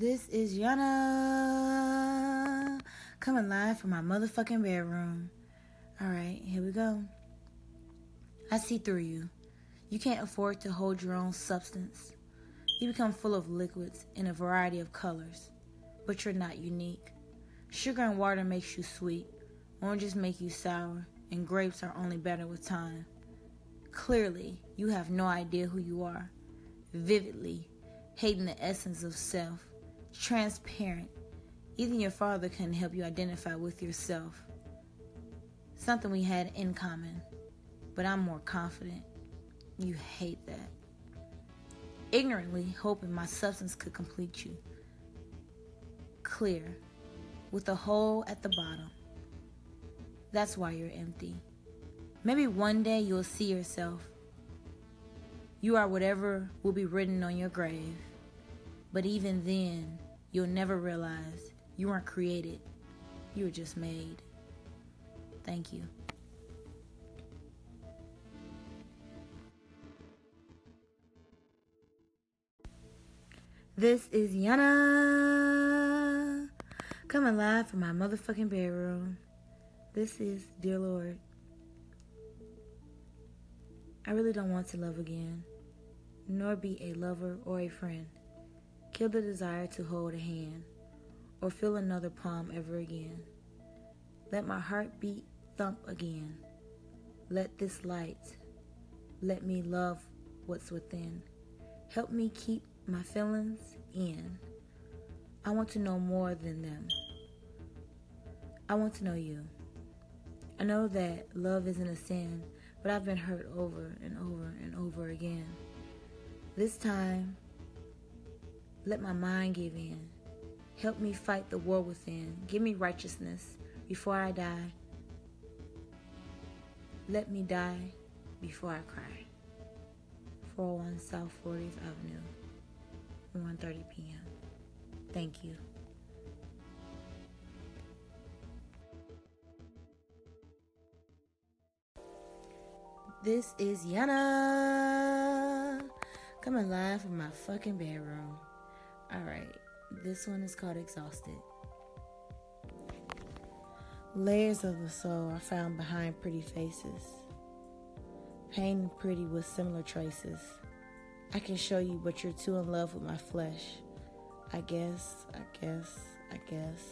This is Yana coming live from my motherfucking bedroom. Alright, here we go. I see through you. You can't afford to hold your own substance. You become full of liquids in a variety of colors, but you're not unique. Sugar and water makes you sweet, oranges make you sour, and grapes are only better with time. Clearly, you have no idea who you are. Vividly, hating the essence of self transparent. Even your father couldn't help you identify with yourself. Something we had in common, but I'm more confident. You hate that. Ignorantly hoping my substance could complete you. Clear, with a hole at the bottom. That's why you're empty. Maybe one day you'll see yourself. You are whatever will be written on your grave. But even then, you'll never realize you weren't created, you were just made. Thank you. This is Yana coming live from my motherfucking bedroom. This is Dear Lord. I really don't want to love again, nor be a lover or a friend. Kill the desire to hold a hand or feel another palm ever again. Let my heart beat thump again. Let this light, let me love what's within. Help me keep my feelings in. I want to know more than them. I want to know you. I know that love isn't a sin, but I've been hurt over and over and over again. This time, let my mind give in. Help me fight the war within. Give me righteousness before I die. Let me die before I cry. 401 South 40th Avenue, 1.30 p.m. Thank you. This is Yana coming live from my fucking bedroom. Alright, this one is called Exhausted. Layers of the soul are found behind pretty faces. Pain and pretty with similar traces. I can show you, but you're too in love with my flesh. I guess, I guess, I guess.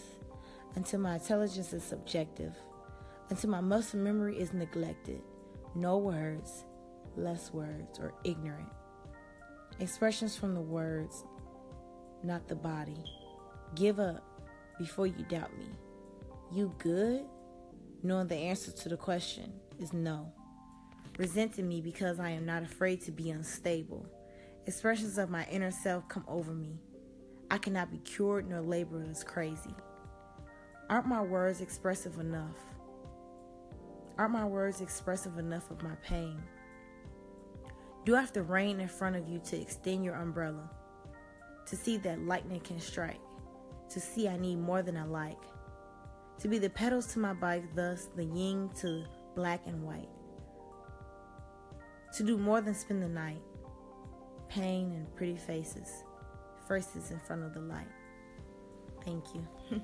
Until my intelligence is subjective. Until my muscle memory is neglected. No words, less words, or ignorant. Expressions from the words not the body. Give up before you doubt me. You good? Knowing the answer to the question is no. Resenting me because I am not afraid to be unstable. Expressions of my inner self come over me. I cannot be cured nor labeled as crazy. Aren't my words expressive enough? Aren't my words expressive enough of my pain? Do I have to rain in front of you to extend your umbrella? To see that lightning can strike, to see I need more than I like, to be the pedals to my bike, thus the yin to black and white, to do more than spend the night, pain and pretty faces, faces in front of the light. Thank you.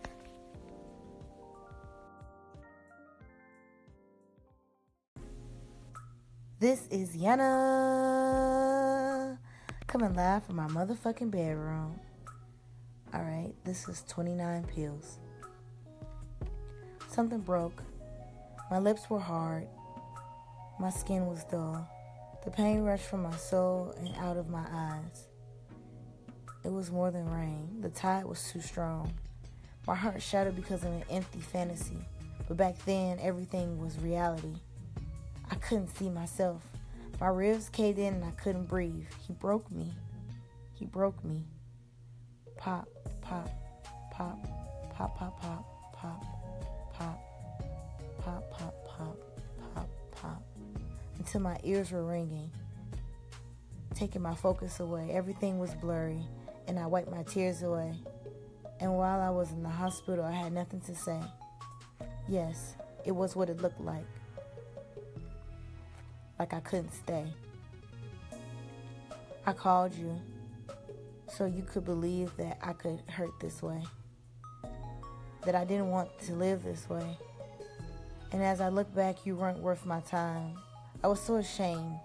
this is Yana coming live from my motherfucking bedroom. Alright, this is 29 pills. Something broke. My lips were hard. My skin was dull. The pain rushed from my soul and out of my eyes. It was more than rain. The tide was too strong. My heart shattered because of an empty fantasy. But back then, everything was reality. I couldn't see myself. My ribs caved in and I couldn't breathe. He broke me. He broke me. Pop, pop, pop, pop, pop, pop, pop, pop, pop, pop, pop, pop, pop, until my ears were ringing, taking my focus away. Everything was blurry, and I wiped my tears away. And while I was in the hospital, I had nothing to say. Yes, it was what it looked like like I couldn't stay. I called you, so you could believe that I could hurt this way, that I didn't want to live this way. And as I look back, you weren't worth my time. I was so ashamed.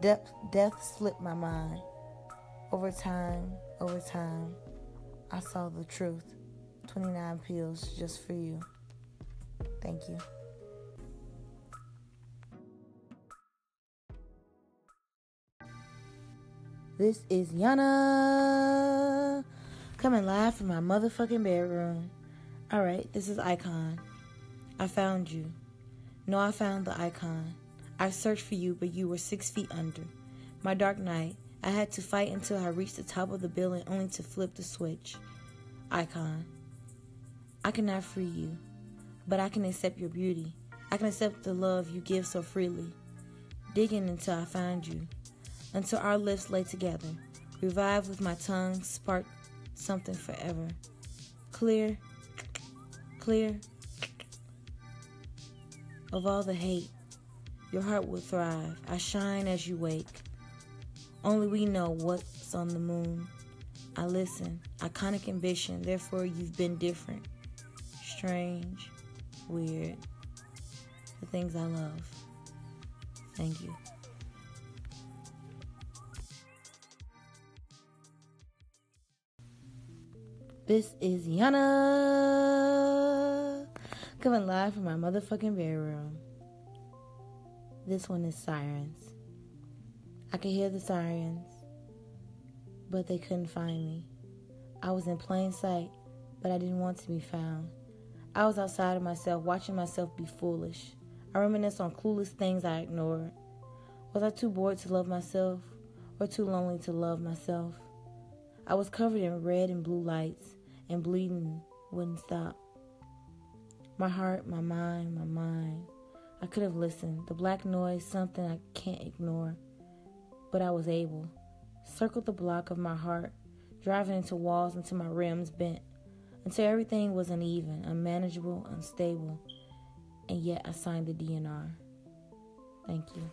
Death, death slipped my mind. Over time, over time, I saw the truth. 29 pills just for you. Thank you. This is Yana coming live from my motherfucking bedroom. Alright, this is Icon. I found you. No, I found the icon. I searched for you, but you were six feet under. My dark night, I had to fight until I reached the top of the building only to flip the switch. Icon. I cannot free you, but I can accept your beauty. I can accept the love you give so freely. Digging until I find you until our lips lay together. Revive with my tongue, spark something forever. Clear, clear of all the hate. Your heart will thrive. I shine as you wake. Only we know what's on the moon. I listen. Iconic ambition. Therefore, you've been different. Strange. Weird. The things I love. Thank you. This is Yana coming live from my motherfucking bedroom. This one is sirens. I could hear the sirens, but they couldn't find me. I was in plain sight, but I didn't want to be found. I was outside of myself, watching myself be foolish. I reminisce on clueless things I ignored. Was I too bored to love myself, or too lonely to love myself? I was covered in red and blue lights, and bleeding wouldn't stop. My heart, my mind, my mind. I could have listened. The black noise, something I can't ignore. But I was able. Circled the block of my heart, driving into walls until my rims bent, until everything was uneven, unmanageable, unstable. And yet I signed the DNR. Thank you.